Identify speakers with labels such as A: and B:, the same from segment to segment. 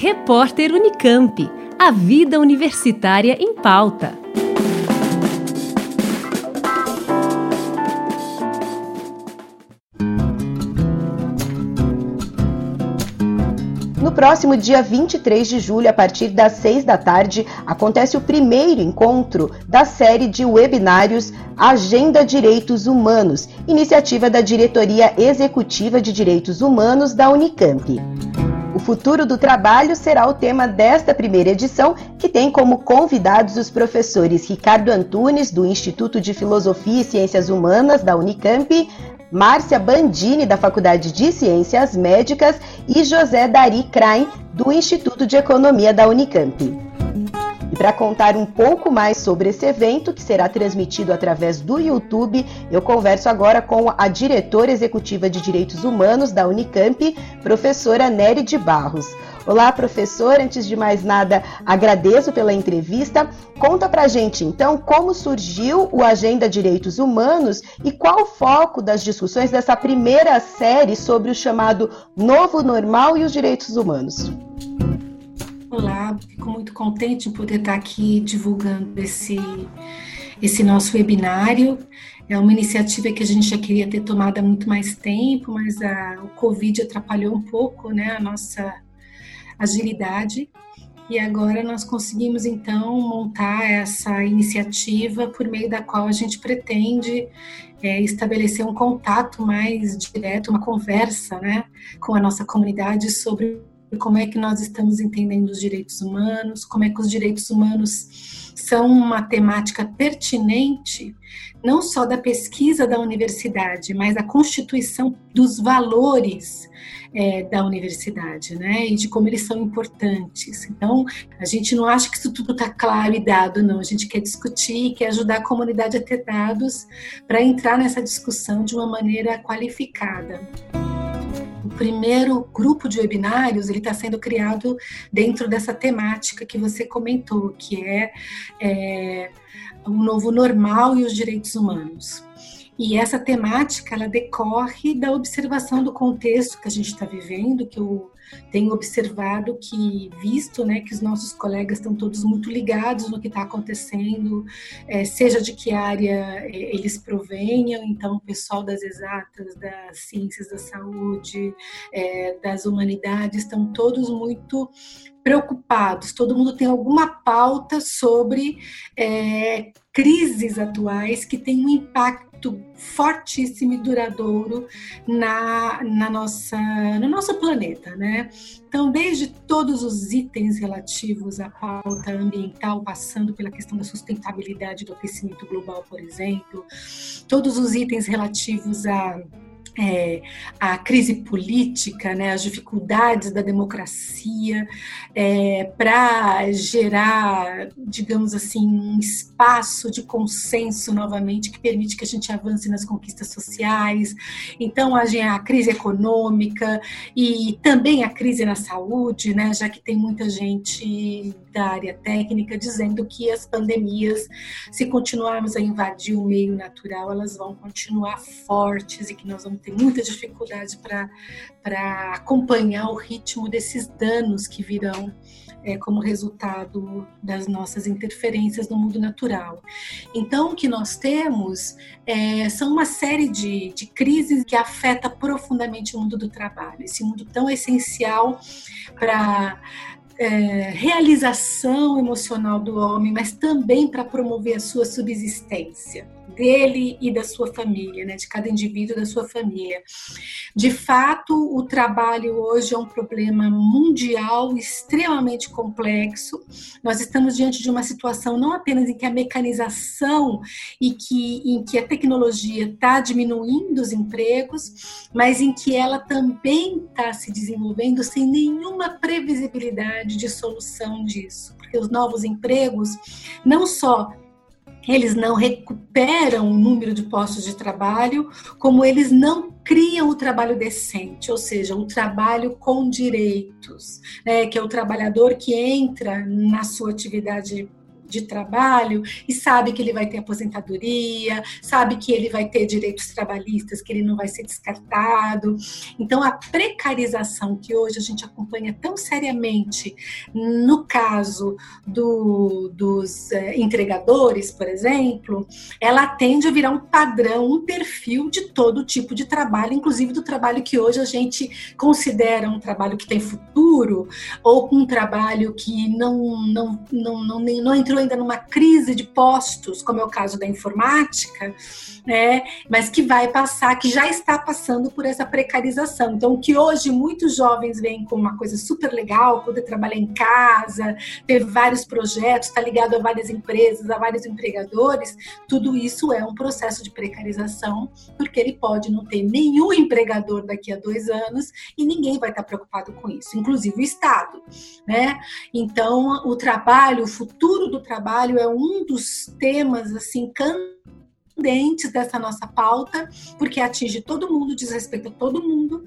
A: Repórter Unicamp. A vida universitária em pauta.
B: No próximo dia 23 de julho, a partir das 6 da tarde, acontece o primeiro encontro da série de webinários Agenda Direitos Humanos, iniciativa da Diretoria Executiva de Direitos Humanos da Unicamp. O futuro do trabalho será o tema desta primeira edição, que tem como convidados os professores Ricardo Antunes, do Instituto de Filosofia e Ciências Humanas da Unicamp, Márcia Bandini, da Faculdade de Ciências Médicas, e José Dari Krain, do Instituto de Economia da Unicamp. E para contar um pouco mais sobre esse evento, que será transmitido através do YouTube, eu converso agora com a diretora executiva de Direitos Humanos da Unicamp, professora Nery de Barros. Olá, professor. Antes de mais nada, agradeço pela entrevista. Conta pra gente, então, como surgiu o Agenda Direitos Humanos e qual o foco das discussões dessa primeira série sobre o chamado Novo Normal e os Direitos Humanos.
C: Olá, fico muito contente de poder estar aqui divulgando esse, esse nosso webinário. É uma iniciativa que a gente já queria ter tomado há muito mais tempo, mas a, o Covid atrapalhou um pouco né, a nossa agilidade. E agora nós conseguimos então montar essa iniciativa por meio da qual a gente pretende é, estabelecer um contato mais direto, uma conversa né, com a nossa comunidade sobre como é que nós estamos entendendo os direitos humanos, como é que os direitos humanos são uma temática pertinente não só da pesquisa da universidade, mas da constituição dos valores é, da universidade, né? E de como eles são importantes. Então, a gente não acha que isso tudo está claro e dado, não. A gente quer discutir, quer ajudar a comunidade a ter dados para entrar nessa discussão de uma maneira qualificada o primeiro grupo de webinários ele está sendo criado dentro dessa temática que você comentou, que é, é o novo normal e os direitos humanos. E essa temática ela decorre da observação do contexto que a gente está vivendo, que eu tenho observado que, visto né, que os nossos colegas estão todos muito ligados no que está acontecendo, é, seja de que área é, eles provenham, então o pessoal das exatas, das ciências da saúde, é, das humanidades, estão todos muito preocupados, todo mundo tem alguma pauta sobre é, crises atuais que têm um impacto fortíssimo e duradouro na, na nossa, no nosso planeta, né? Então, desde todos os itens relativos à pauta ambiental, passando pela questão da sustentabilidade do aquecimento global, por exemplo, todos os itens relativos a é, a crise política, né, as dificuldades da democracia, é, para gerar, digamos assim, um espaço de consenso novamente que permite que a gente avance nas conquistas sociais. Então, a, a crise econômica e também a crise na saúde, né, já que tem muita gente da área técnica dizendo que as pandemias, se continuarmos a invadir o meio natural, elas vão continuar fortes e que nós vamos ter muita dificuldade para acompanhar o ritmo desses danos que virão é, como resultado das nossas interferências no mundo natural. Então, o que nós temos é, são uma série de, de crises que afeta profundamente o mundo do trabalho, esse mundo tão essencial para é, realização emocional do homem, mas também para promover a sua subsistência dele e da sua família, né, de cada indivíduo da sua família. De fato, o trabalho hoje é um problema mundial extremamente complexo. Nós estamos diante de uma situação não apenas em que a mecanização e que em que a tecnologia está diminuindo os empregos, mas em que ela também está se desenvolvendo sem nenhuma previsibilidade de solução disso, porque os novos empregos não só eles não recuperam o número de postos de trabalho, como eles não criam o trabalho decente, ou seja, um trabalho com direitos, né, que é o trabalhador que entra na sua atividade de trabalho e sabe que ele vai ter aposentadoria, sabe que ele vai ter direitos trabalhistas, que ele não vai ser descartado. Então, a precarização que hoje a gente acompanha tão seriamente no caso do, dos é, entregadores, por exemplo, ela tende a virar um padrão, um perfil de todo tipo de trabalho, inclusive do trabalho que hoje a gente considera um trabalho que tem futuro ou um trabalho que não, não, não, não, não entrou ainda numa crise de postos, como é o caso da informática, né? mas que vai passar, que já está passando por essa precarização. Então, o que hoje muitos jovens veem como uma coisa super legal, poder trabalhar em casa, ter vários projetos, estar tá ligado a várias empresas, a vários empregadores, tudo isso é um processo de precarização, porque ele pode não ter nenhum empregador daqui a dois anos e ninguém vai estar preocupado com isso, inclusive o Estado, né? Então, o trabalho, o futuro do trabalho é um dos temas assim candentes dessa nossa pauta, porque atinge todo mundo, diz respeito a todo mundo,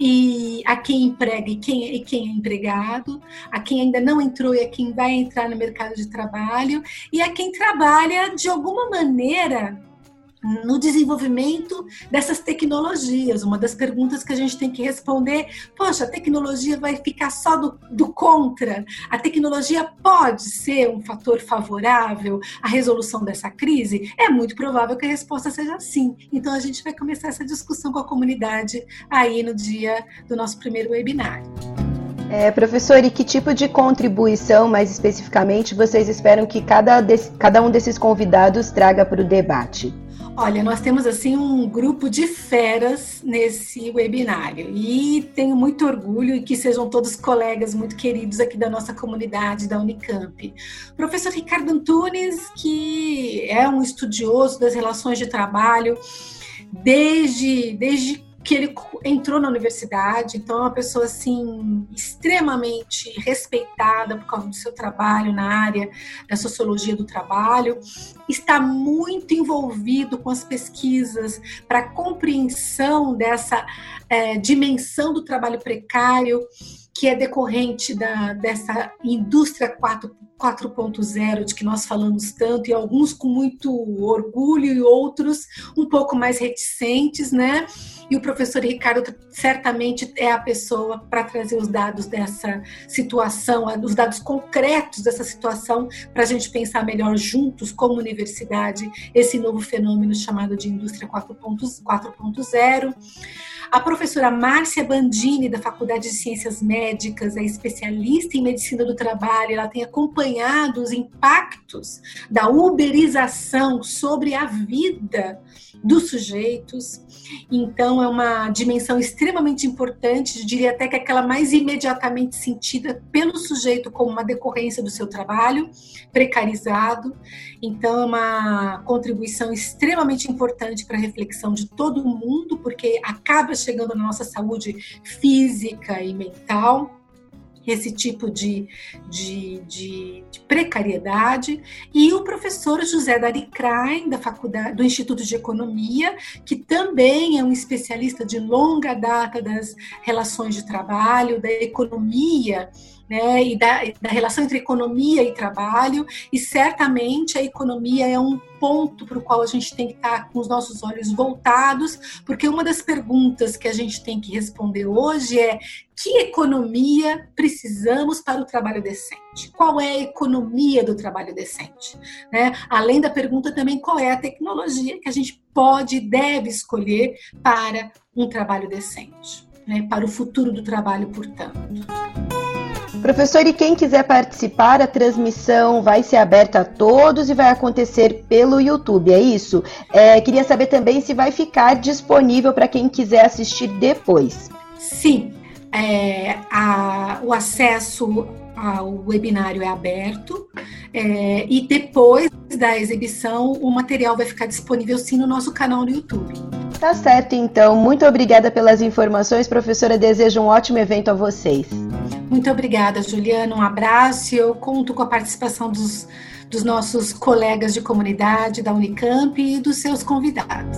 C: e a quem emprega e quem, e quem é empregado, a quem ainda não entrou e a quem vai entrar no mercado de trabalho, e a quem trabalha de alguma maneira no desenvolvimento dessas tecnologias. Uma das perguntas que a gente tem que responder: poxa, a tecnologia vai ficar só do, do, contra? A tecnologia pode ser um fator favorável à resolução dessa crise? É muito provável que a resposta seja sim. Então a gente vai começar essa discussão com a comunidade aí no dia do nosso primeiro webinário.
B: É, professor, e que tipo de contribuição, mais especificamente, vocês esperam que cada, cada um desses convidados traga para o debate?
C: Olha, nós temos assim um grupo de feras nesse webinário e tenho muito orgulho que sejam todos colegas muito queridos aqui da nossa comunidade da Unicamp. Professor Ricardo Antunes, que é um estudioso das relações de trabalho desde desde que ele entrou na universidade, então é uma pessoa assim extremamente respeitada por causa do seu trabalho na área da sociologia do trabalho, está muito envolvido com as pesquisas para compreensão dessa é, dimensão do trabalho precário que é decorrente da, dessa indústria 4.0 de que nós falamos tanto, e alguns com muito orgulho e outros um pouco mais reticentes, né? E o professor Ricardo certamente é a pessoa para trazer os dados dessa situação, os dados concretos dessa situação, para a gente pensar melhor juntos, como universidade, esse novo fenômeno chamado de indústria 4.0. A professora Márcia Bandini, da Faculdade de Ciências Médicas, é especialista em medicina do trabalho, ela tem acompanhado os impactos da uberização sobre a vida dos sujeitos. Então, é uma dimensão extremamente importante, diria até que aquela mais imediatamente sentida pelo sujeito como uma decorrência do seu trabalho precarizado. Então, é uma contribuição extremamente importante para a reflexão de todo mundo, porque acaba chegando na nossa saúde física e mental esse tipo de, de, de, de, precariedade, e o professor José Dari Krain, da faculdade, do Instituto de Economia, que também é um especialista de longa data das relações de trabalho, da economia, né, e da, da, relação entre economia e trabalho, e certamente a economia é um ponto para o qual a gente tem que estar com os nossos olhos voltados, porque uma das perguntas que a gente tem que responder hoje é que economia precisamos para o trabalho decente? Qual é a economia do trabalho decente? Né? Além da pergunta também qual é a tecnologia que a gente pode e deve escolher para um trabalho decente, né? para o futuro do trabalho, portanto.
B: Professor, e quem quiser participar, a transmissão vai ser aberta a todos e vai acontecer pelo YouTube, é isso? É, queria saber também se vai ficar disponível para quem quiser assistir depois.
C: Sim, é, a, o acesso ao webinário é aberto é, e depois da exibição o material vai ficar disponível sim no nosso canal no YouTube.
B: Tá certo, então. Muito obrigada pelas informações, professora. Desejo um ótimo evento a vocês.
C: Muito obrigada, Juliana. Um abraço. Eu conto com a participação dos, dos nossos colegas de comunidade da Unicamp e dos seus convidados.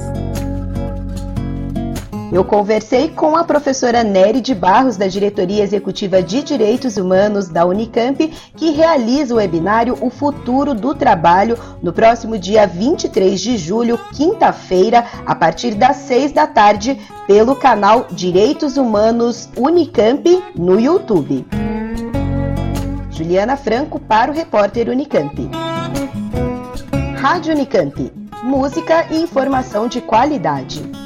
B: Eu conversei com a professora Nery de Barros, da Diretoria Executiva de Direitos Humanos da Unicamp, que realiza o webinário O Futuro do Trabalho no próximo dia 23 de julho, quinta-feira, a partir das 6 da tarde, pelo canal Direitos Humanos Unicamp no YouTube. Juliana Franco para o repórter Unicamp. Rádio Unicamp. Música e informação de qualidade.